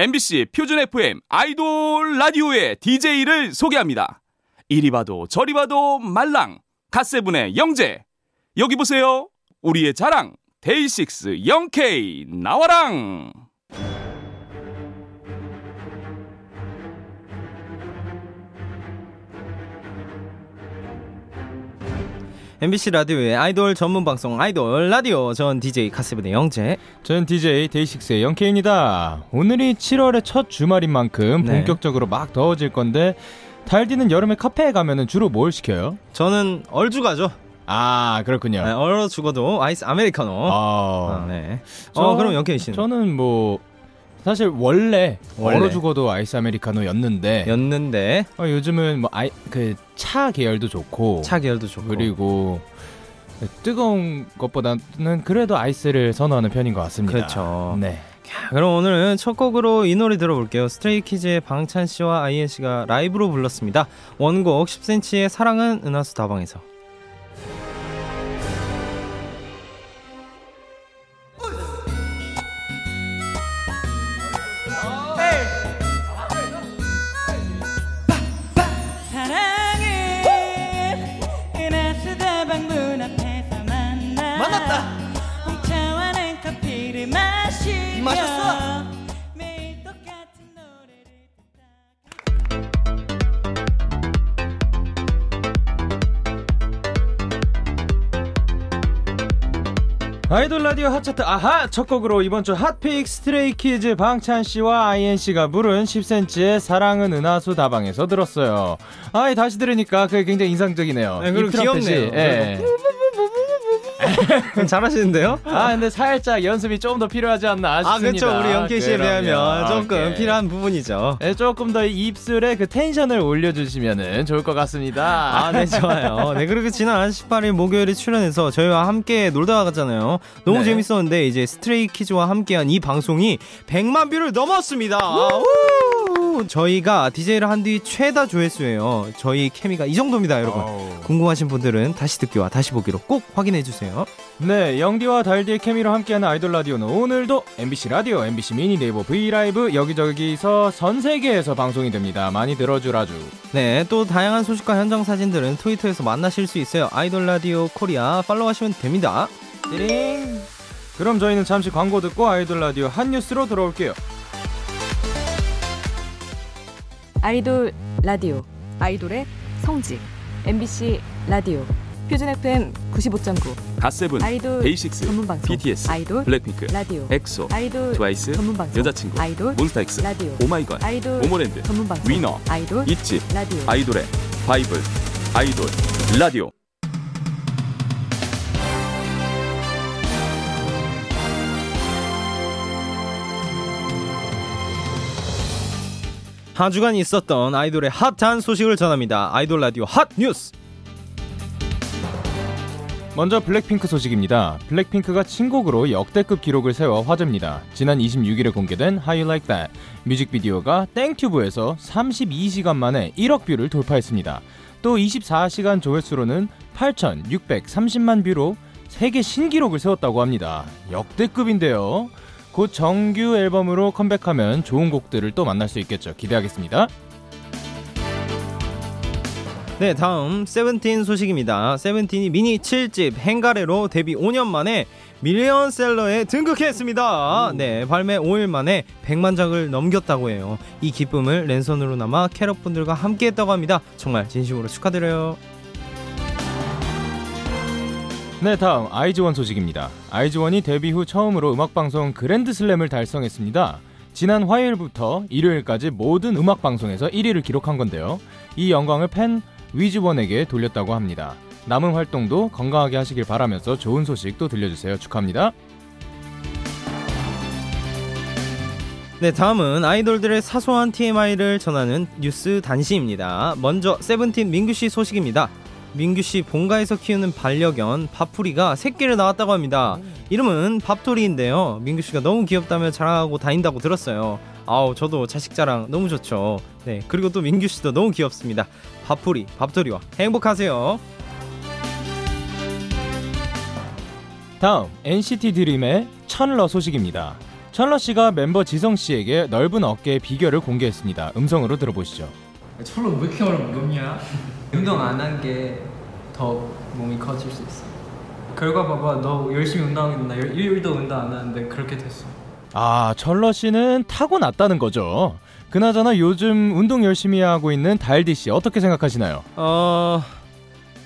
MBC 표준 FM 아이돌 라디오의 DJ를 소개합니다. 이리 봐도 저리 봐도 말랑 갓세븐의 영재 여기 보세요. 우리의 자랑 데이식스 영케이 나와랑 MBC 라디오의 아이돌 전문 방송 아이돌 라디오 전 DJ 카스브의 영재 전 DJ 데이식스의 영케입니다. 오늘이 7월의 첫 주말인 만큼 네. 본격적으로 막 더워질 건데 달디는 여름에 카페에 가면 주로 뭘 시켜요? 저는 얼주 가죠 아 그렇군요. 네, 얼어 죽어도 아이스 아메리카노 아, 아, 네. 저- 어 그럼 영케이 씨는 저는 뭐 사실 원래, 원래. 얼어 죽어도 아이스 아메리카노였는데 였는데 어, 요즘은 뭐 아이 그 차 계열도 좋고 차 계열도 좋고 그리고 뜨거운 것보다는 그래도 아이스를 선호하는 편인 것 같습니다. 그렇죠. 네. 자, 그럼 오늘은 첫 곡으로 이 노래 들어볼게요 스트레이키즈의 방찬 씨와 아이엔 씨가 라이브로 불렀습니다 원곡 10cm의 사랑은 은하수 다방에서 아이돌 라디오 핫차트 아하 첫 곡으로 이번 주 핫픽 스트레이키즈 방찬 씨와 아이엔 씨가 부른 10cm의 사랑은 은하수 다방에서 들었어요. 아이 다시 들으니까 그게 굉장히 인상적이네요. 네, 그리고 귀엽네요. 예. 잘하시는데요? 아 근데 살짝 연습이 좀 더 필요하지 않나 아 싶습니다. 그렇죠 우리 영케이 씨에 그럼요. 비하면 조금 오케이. 필요한 부분이죠 네, 조금 더 입술에 그 텐션을 올려주시면 좋을 것 같습니다. 아, 네, 좋아요. 네, 그리고 지난 18일 목요일에 출연해서 저희와 함께 놀다 갔잖아요. 너무 네. 재밌었는데, 이제 스트레이 키즈와 함께한 이 방송이 100만 뷰를 넘었습니다. 우! 저희가 DJ를 한 뒤 최다 조회수예요. 저희 케미가 이 정도입니다, 여러분. 어우. 궁금하신 분들은 다시 듣기와 다시 보기로 꼭 확인해 주세요. 네, 영디와 달디의 케미로 함께하는 아이돌 라디오는 오늘도 MBC 라디오, MBC 미니 네이버 V 라이브 여기저기서 전 세계에서 방송이 됩니다. 많이 들어주라주. 네, 또 다양한 소식과 현장 사진들은 트위터에서 만나실 수 있어요. 아이돌 라디오 코리아 팔로우하시면 됩니다. 띠링. 그럼 저희는 잠시 광고 듣고 아이돌 라디오 핫 뉴스로 돌아올게요. 아이돌 라디오 아이돌의 성지 MBC 라디오 표준 FM 95.9 갓세븐 아이돌 데이식스 전문 방송 BTS 아이돌 블랙핑크 라디오 엑소 아이돌 트와이스 전문 방송 여자친구 아이돌 몬스타엑스 라디오 오마이걸 아이돌 모모랜드 전문 방송 위너 아이돌 ITZY 라디오. 아이돌의 바이블 아이돌 라디오 4 주간 있었던 아이돌의 핫한 소식을 전합니다. 아이돌 라디오 핫 뉴스. 먼저 블랙핑크 소식입니다. 블랙핑크가 신곡으로 역대급 기록을 세워 화제입니다. 지난 26일에 공개된 How You Like That 뮤직비디오가 땡튜브에서 32시간 만에 1억 뷰를 돌파했습니다. 또 24시간 조회수로는 8,630만 뷰로 세계 신기록을 세웠다고 합니다. 역대급인데요. 곧 정규 앨범으로 컴백하면 좋은 곡들을 또 만날 수 있겠죠. 기대하겠습니다. 네, 다음 세븐틴 소식입니다. 세븐틴이 미니 7집 헹가래로 데뷔 5년 만에 밀리언셀러에 등극했습니다. 네, 발매 5일 만에 100만 장을 넘겼다고 해요. 이 기쁨을 랜선으로나마 캐럿분들과 함께 했다고 합니다. 정말 진심으로 축하드려요. 네, 다음 아이즈원 소식입니다. 아이즈원이 데뷔 후 처음으로 음악방송 그랜드슬램을 달성했습니다. 지난 화요일부터 일요일까지 모든 음악방송에서 1위를 기록한 건데요. 이 영광을 팬 위즈원에게 돌렸다고 합니다. 남은 활동도 건강하게 하시길 바라면서 좋은 소식도 들려주세요. 축하합니다. 네, 다음은 아이돌들의 사소한 TMI를 전하는 뉴스 단시입니다. 먼저 세븐틴 민규 씨 소식입니다. 민규 씨 본가에서 키우는 반려견 밥풀이가 새끼를 낳았다고 합니다. 이름은 밥토리인데요. 민규 씨가 너무 귀엽다며 자랑하고 다닌다고 들었어요. 아우 저도 자식 자랑 너무 좋죠. 네 그리고 또 민규 씨도 너무 귀엽습니다. 밥풀이 밥토리와 행복하세요. 다음 NCT 드림의 천러 소식입니다. 철러 씨가 멤버 지성 씨에게 넓은 어깨의 비결을 공개했습니다. 음성으로 들어보시죠. 철로 왜 이렇게 무겁냐? 운동 안 한 게 더 몸이 커질 수 있어. 결과 봐봐, 너 열심히 운동하겠나? 일- 일도 운동 안 하는데 그렇게 됐어. 아, 철러 씨는 타고났다는 거죠. 그나저나 요즘 운동 열심히 하고 있는 달디 씨 어떻게 생각하시나요? 어,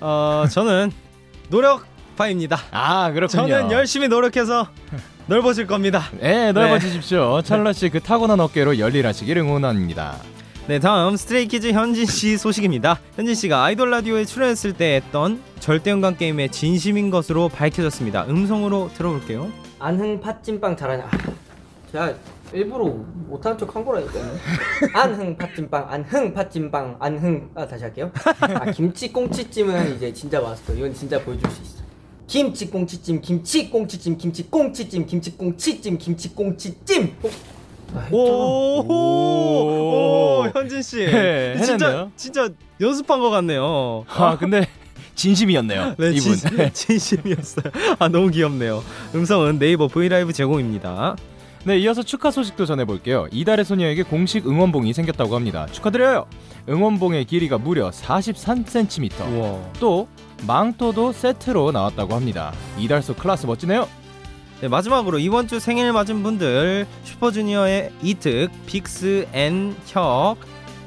어 저는 노력파입니다. 아, 그렇군요. 저는 열심히 노력해서 넓어질 겁니다. 네, 넓어지십시오. 철러 씨 그 타고난 어깨로 열일하시길 응원합니다. 네, 다음 스트레이키즈 현진 씨 소식입니다. 현진 씨가 아이돌 라디오에 출연했을 때 했던 절대음감 게임에 진심인 것으로 밝혀졌습니다. 음성으로 들어볼게요. 안흥 팥찐빵 잘하냐? 아, 제가 일부러 못하는 척 한 거라니까요. 안흥 팥찐빵, 안흥 팥찐빵, 안흥. 아 다시 할게요. 아 김치 꽁치찜은 이제 진짜 마스터. 이건 진짜 보여줄 수 있어. 김치 꽁치찜, 김치 꽁치찜, 김치 꽁치찜, 김치 꽁치찜, 김치 꽁치찜. 어? 아, 했잖아. 오, 오, 오, 현진 씨. 네, 진짜. 진짜 연습한 것 같네요. 아, 근데 진심이었네요. 네, 이분. 진, 진심 이었어요. 아 너무 귀엽네요. 음성은 네이버 브이라이브 제공입니다. 네, 이어서 축하 소식도 전해볼게요. 이달의 소녀에게 공식 응원봉이 생겼다고 합니다. 축하드려요. 응원봉의 길이가 무려 43cm. 우와. 또 망토도 세트로 나왔다고 합니다. 이달소 클라스 멋지네요. 네, 마지막으로 이번 주 생일 맞은 분들 슈퍼주니어의 이특, 빅스 엔, 혁,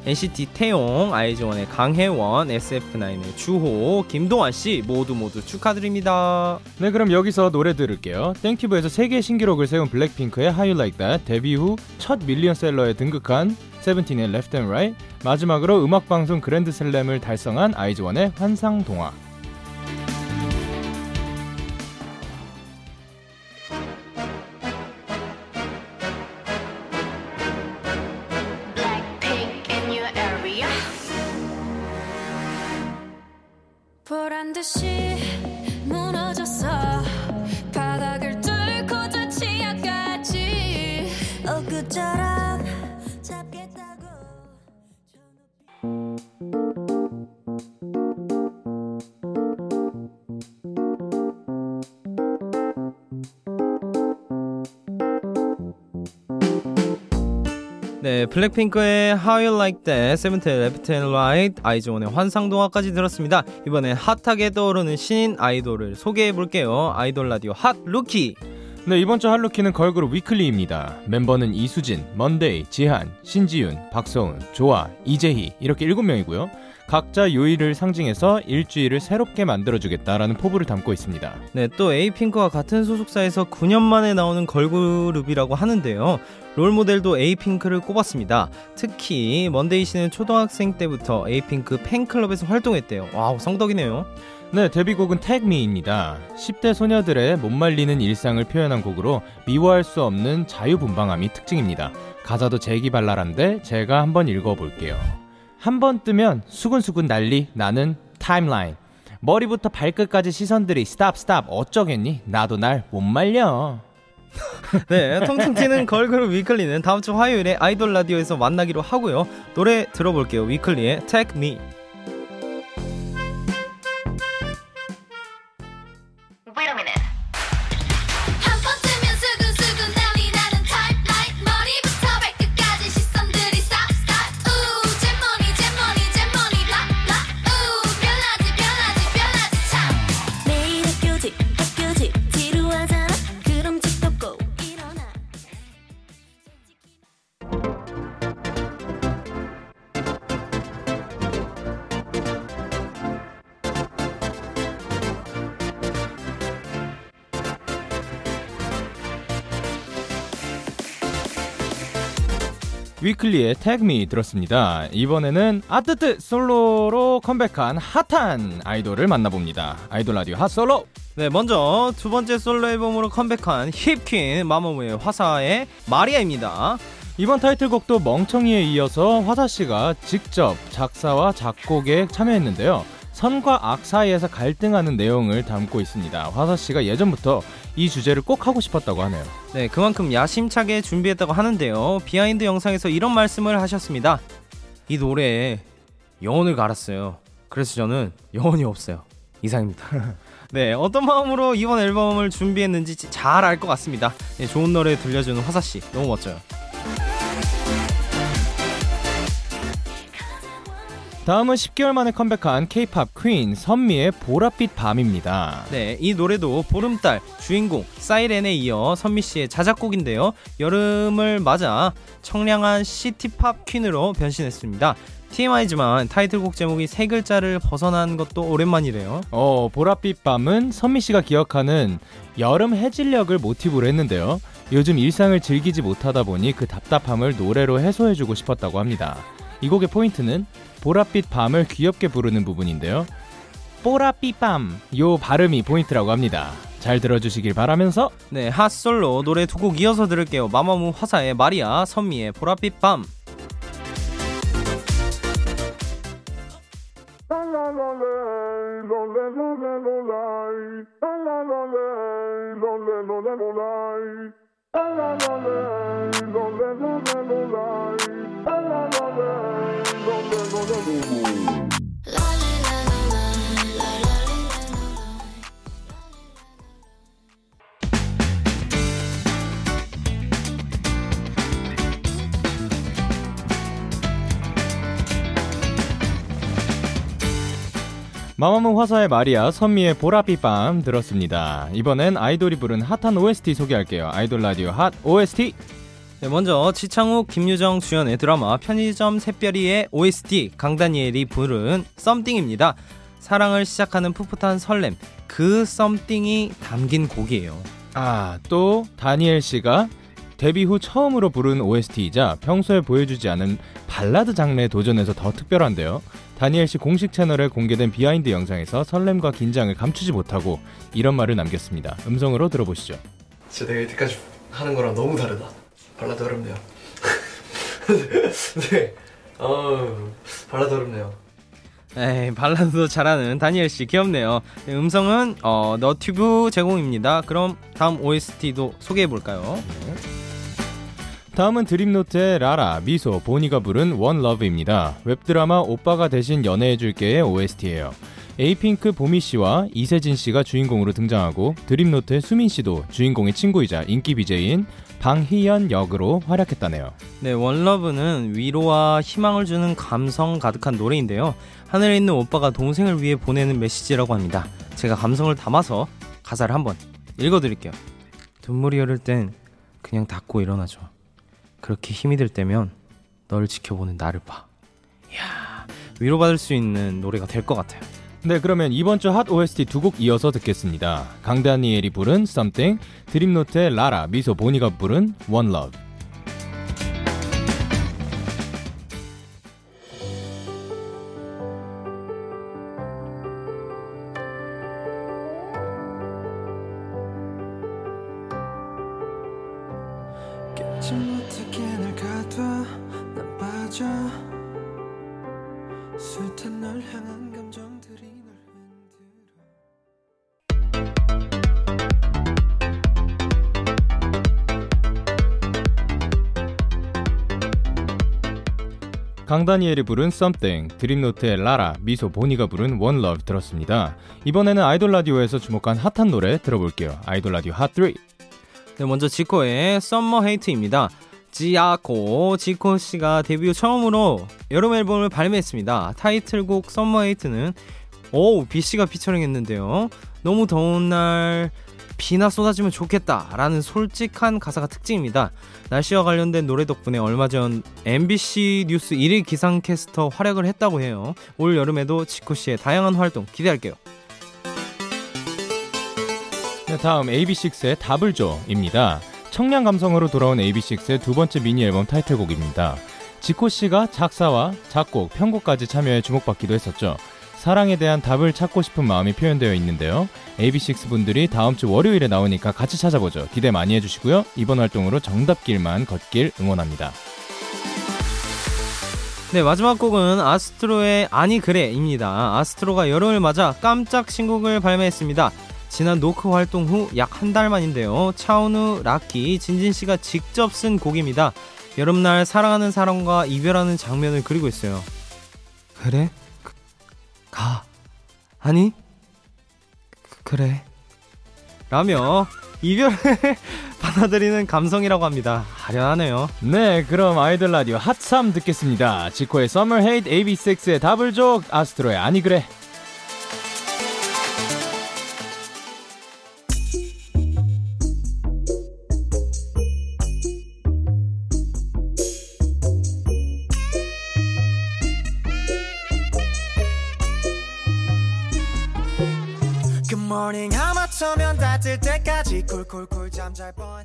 NCT 태용, 아이즈원의 강혜원, SF9의 주호, 김동완 씨 모두 모두 축하드립니다. 네, 그럼 여기서 노래 들을게요. 땡튜브에서 세계 신기록을 세운 블랙핑크의 How You Like That 데뷔 후 첫 밀리언셀러에 등극한 세븐틴의 Left and Right 마지막으로 음악 방송 그랜드슬램을 달성한 아이즈원의 환상 동화 네, 블랙핑크의 How You Like That, 세븐틴 Left and Right, 아이즈원의 환상동화까지 들었습니다. 이번엔 핫하게 떠오르는 신인 아이돌을 소개해 볼게요. 아이돌 라디오 hot rookie. 네, 이번 주 hot rookie는 걸그룹 위클리입니다. 멤버는 이수진, 먼데이, 지한, 신지윤, 박소은, 조아, 이재희 이렇게 7명이고요. 각자 요일을 상징해서 일주일을 새롭게 만들어주겠다라는 포부를 담고 있습니다. 네, 또 에이핑크와 같은 소속사에서 9년 만에 나오는 걸그룹이라고 하는데요. 롤 모델도 에이핑크를 꼽았습니다. 특히 먼데이 씨는 초등학생 때부터 에이핑크 팬클럽에서 활동했대요. 와우, 성덕이네요. 네, 데뷔곡은 Tag Me입니다. 10대 소녀들의 못 말리는 일상을 표현한 곡으로 미워할 수 없는 자유분방함이 특징입니다. 가사도 재기발랄한데 제가 한번 읽어볼게요. 한 번 뜨면 수근수근 난리 나는 타임라인. 머리부터 발끝까지 시선들이 stop stop 어쩌겠니? 나도 날 못 말려. 네, 통통 튀는 걸그룹 위클리는 다음 주 화요일에 아이돌 라디오에서 만나기로 하고요. 노래 들어볼게요. 위클리의 Take Me. 위클리의 Tag Me 들었습니다. 이번에는 아뜨뜨 솔로로 컴백한 핫한 아이돌을 만나봅니다. 아이돌 라디오 핫 솔로. 네, 먼저 두 번째 솔로 앨범으로 컴백한 hip queen 마마무의 화사의 마리아입니다. 이번 타이틀곡도 멍청이에 이어서 화사 씨가 직접 작사와 작곡에 참여했는데요. 선과 악 사이에서 갈등하는 내용을 담고 있습니다. 화사 씨가 예전부터 이 주제를 꼭 하고 싶었다고 하네요. 네, 그만큼 야심차게 준비했다고 하는데요. 비하인드 영상에서 이런 말씀을 하셨습니다. 이 노래에 영혼을 갈았어요. 그래서 저는 영혼이 없어요. 이상입니다. 네, 어떤 마음으로 이번 앨범을 준비했는지 잘 알 것 같습니다. 네, 좋은 노래 들려주는 화사 씨 너무 멋져요. 다음은 10개월 만에 컴백한 K-pop queen 선미의 보랏빛 밤입니다. 네, 이 노래도 보름달 주인공 사이렌에 이어 선미 씨의 자작곡인데요. 여름을 맞아 청량한 city pop queen으로 변신했습니다. TMI지만 타이틀곡 제목이 세 글자를 벗어난 것도 오랜만이래요. 어, 보랏빛 밤은 선미 씨가 기억하는 여름 해질녘을 모티브로 했는데요. 요즘 일상을 즐기지 못하다 보니 그 답답함을 노래로 해소해주고 싶었다고 합니다. 이 곡의 포인트는 보랏빛 밤을 귀엽게 부르는 부분인데요. 보랏빛 밤, 요 발음이 포인트라고 합니다. 잘 들어주시길 바라면서 네, 핫솔로 노래 두 곡 이어서 들을게요. 마마무 화사의 마리아, 선미의 보랏빛 밤. 마마무 화사의 마리아, 선미의 보랏빛 밤 들었습니다. 이번엔 아이돌이 부른 핫한 OST 소개할게요. 아이돌 라디오 핫 OST. 네, 먼저 지창욱, 김유정 주연의 드라마 편의점 샛별이의 OST 강다니엘이 부른 썸띵입니다. 사랑을 시작하는 풋풋한 설렘, 그 썸띵이 담긴 곡이에요. 아, 또 다니엘 씨가 데뷔 후 처음으로 부른 OST이자 평소에 보여주지 않은 발라드 장르에 도전해서 더 특별한데요. 다니엘 씨 공식 채널에 공개된 비하인드 영상에서 설렘과 긴장을 감추지 못하고 이런 말을 남겼습니다. 음성으로 들어보시죠. 진짜 내가 이때까지 하는 거랑 너무 다르다. 발라드 어렵네요. 네. 어, 발라드 어렵네요. 에이, 발라드도 잘하는 다니엘 씨 귀엽네요. 네, 음성은 어, 너튜브 제공입니다. 그럼 다음 OST도 소개해 볼까요? 다음은 드림노트의 라라, 미소, 보니가 부른 One Love입니다. 웹드라마 오빠가 대신 연애해줄게의 OST예요. 에이핑크 보미 씨와 이세진 씨가 주인공으로 등장하고 드림노트의 수민 씨도 주인공의 친구이자 인기 BJ인 방희연 역으로 활약했다네요. 네, One Love는 위로와 희망을 주는 감성 가득한 노래인데요. 하늘에 있는 오빠가 동생을 위해 보내는 메시지라고 합니다. 제가 감성을 담아서 가사를 한번 읽어드릴게요. 눈물이 흐를 땐 그냥 닫고 일어나줘. 그렇게 힘이 들 때면 널 지켜보는 나를 봐. 이야, 위로받을 수 있는 노래가 될 것 같아요. 네, 그러면 이번 주 핫 OST 두 곡 이어서 듣겠습니다. 강다니엘이 부른 Something, 드림노트의 라라, 미소 보니가 부른 One Love. 강다니엘이 부른 Something, 드림노트의 라라, 미소 보니가 부른 One Love 들었습니다. 이번에는 아이돌 라디오에서 주목한 핫한 노래 들어볼게요. 아이돌 라디오 핫 3. 네, 먼저 지코의 Summer Hate입니다. 지아코 지코 씨가 데뷔 후 처음으로 여름 앨범을 발매했습니다. 타이틀곡 Summer Hate는 오 비 씨가 피처링했는데요. 너무 더운 날 비나 쏟아지면 좋겠다라는 솔직한 가사가 특징입니다. 날씨와 관련된 노래 덕분에 얼마 전 MBC 뉴스 1일 기상캐스터 활약을 했다고 해요. 올 여름에도 지코 씨의 다양한 활동 기대할게요. 네, 다음 AB6IX의 답을 줘입니다. 청량 감성으로 돌아온 AB6IX의 두 번째 미니 앨범 타이틀곡입니다. 지코 씨가 작사와 작곡, 편곡까지 참여해 주목받기도 했었죠. 사랑에 대한 답을 찾고 싶은 마음이 표현되어 있는데요. AB6 분들이 다음 주 월요일에 나오니까 같이 찾아보죠. 기대 많이 해주시고요. 이번 활동으로 정답길만 걷길 응원합니다. 네 마지막 곡은 아스트로의 아니 그래입니다. 아스트로가 여름을 맞아 깜짝 신곡을 발매했습니다. 지난 Knock 활동 후 약 한 달 만인데요. 차은우, 라키, 진진 씨가 직접 쓴 곡입니다. 여름날 사랑하는 사람과 이별하는 장면을 그리고 있어요. 그래? 그- 가. 아니? 그, 그래. 라며 이별을 받아들이는 감성이라고 합니다. 아련하네요. 네, 그럼 아이돌 라디오 핫3 듣겠습니다. 지코의 Summer Hate, AB6IX의 답을 줘, 아스트로의 아니 그래. 굿모닝 하마터면 닿을 때까지 쿨쿨쿨 잠잘 뻔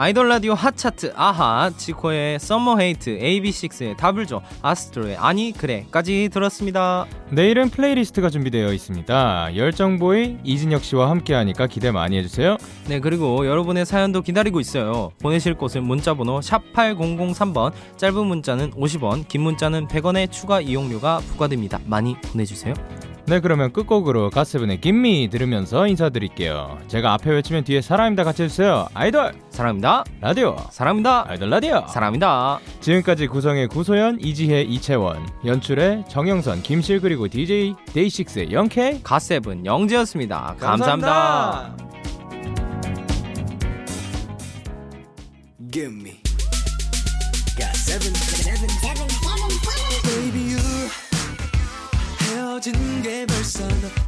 아이돌 라디오 핫차트 아하 지코의 Summer Hate AB6IX의 답을 줘 아스트로의 아니 그래까지 들었습니다. 내일은 플레이리스트가 준비되어 있습니다. 열정보이 이진혁 씨와 함께하니까 기대 많이 해주세요. 네 그리고 여러분의 사연도 기다리고 있어요. 보내실 곳은 문자번호 샵 8003번 짧은 문자는 50원 긴 문자는 100원의 추가 이용료가 부과됩니다. 많이 보내주세요. 네, 그러면 끝곡으로 가스분의 김미 들으면서 인사드릴게요. 제가 앞에 외치면 뒤에 사람입니다 같이 해주세요. 아이돌 사랑합니다. 라디오 사랑합니다. 아이돌 라디오 사랑합니다. 지금까지 구성의 구소연, 이지혜, 이채원, 연출의 정영선, 김실 그리고 DJ 데이식스의 영케 가세븐 영재였습니다. 감사합니다. Got 헤어진 게 벌써 넉 달인데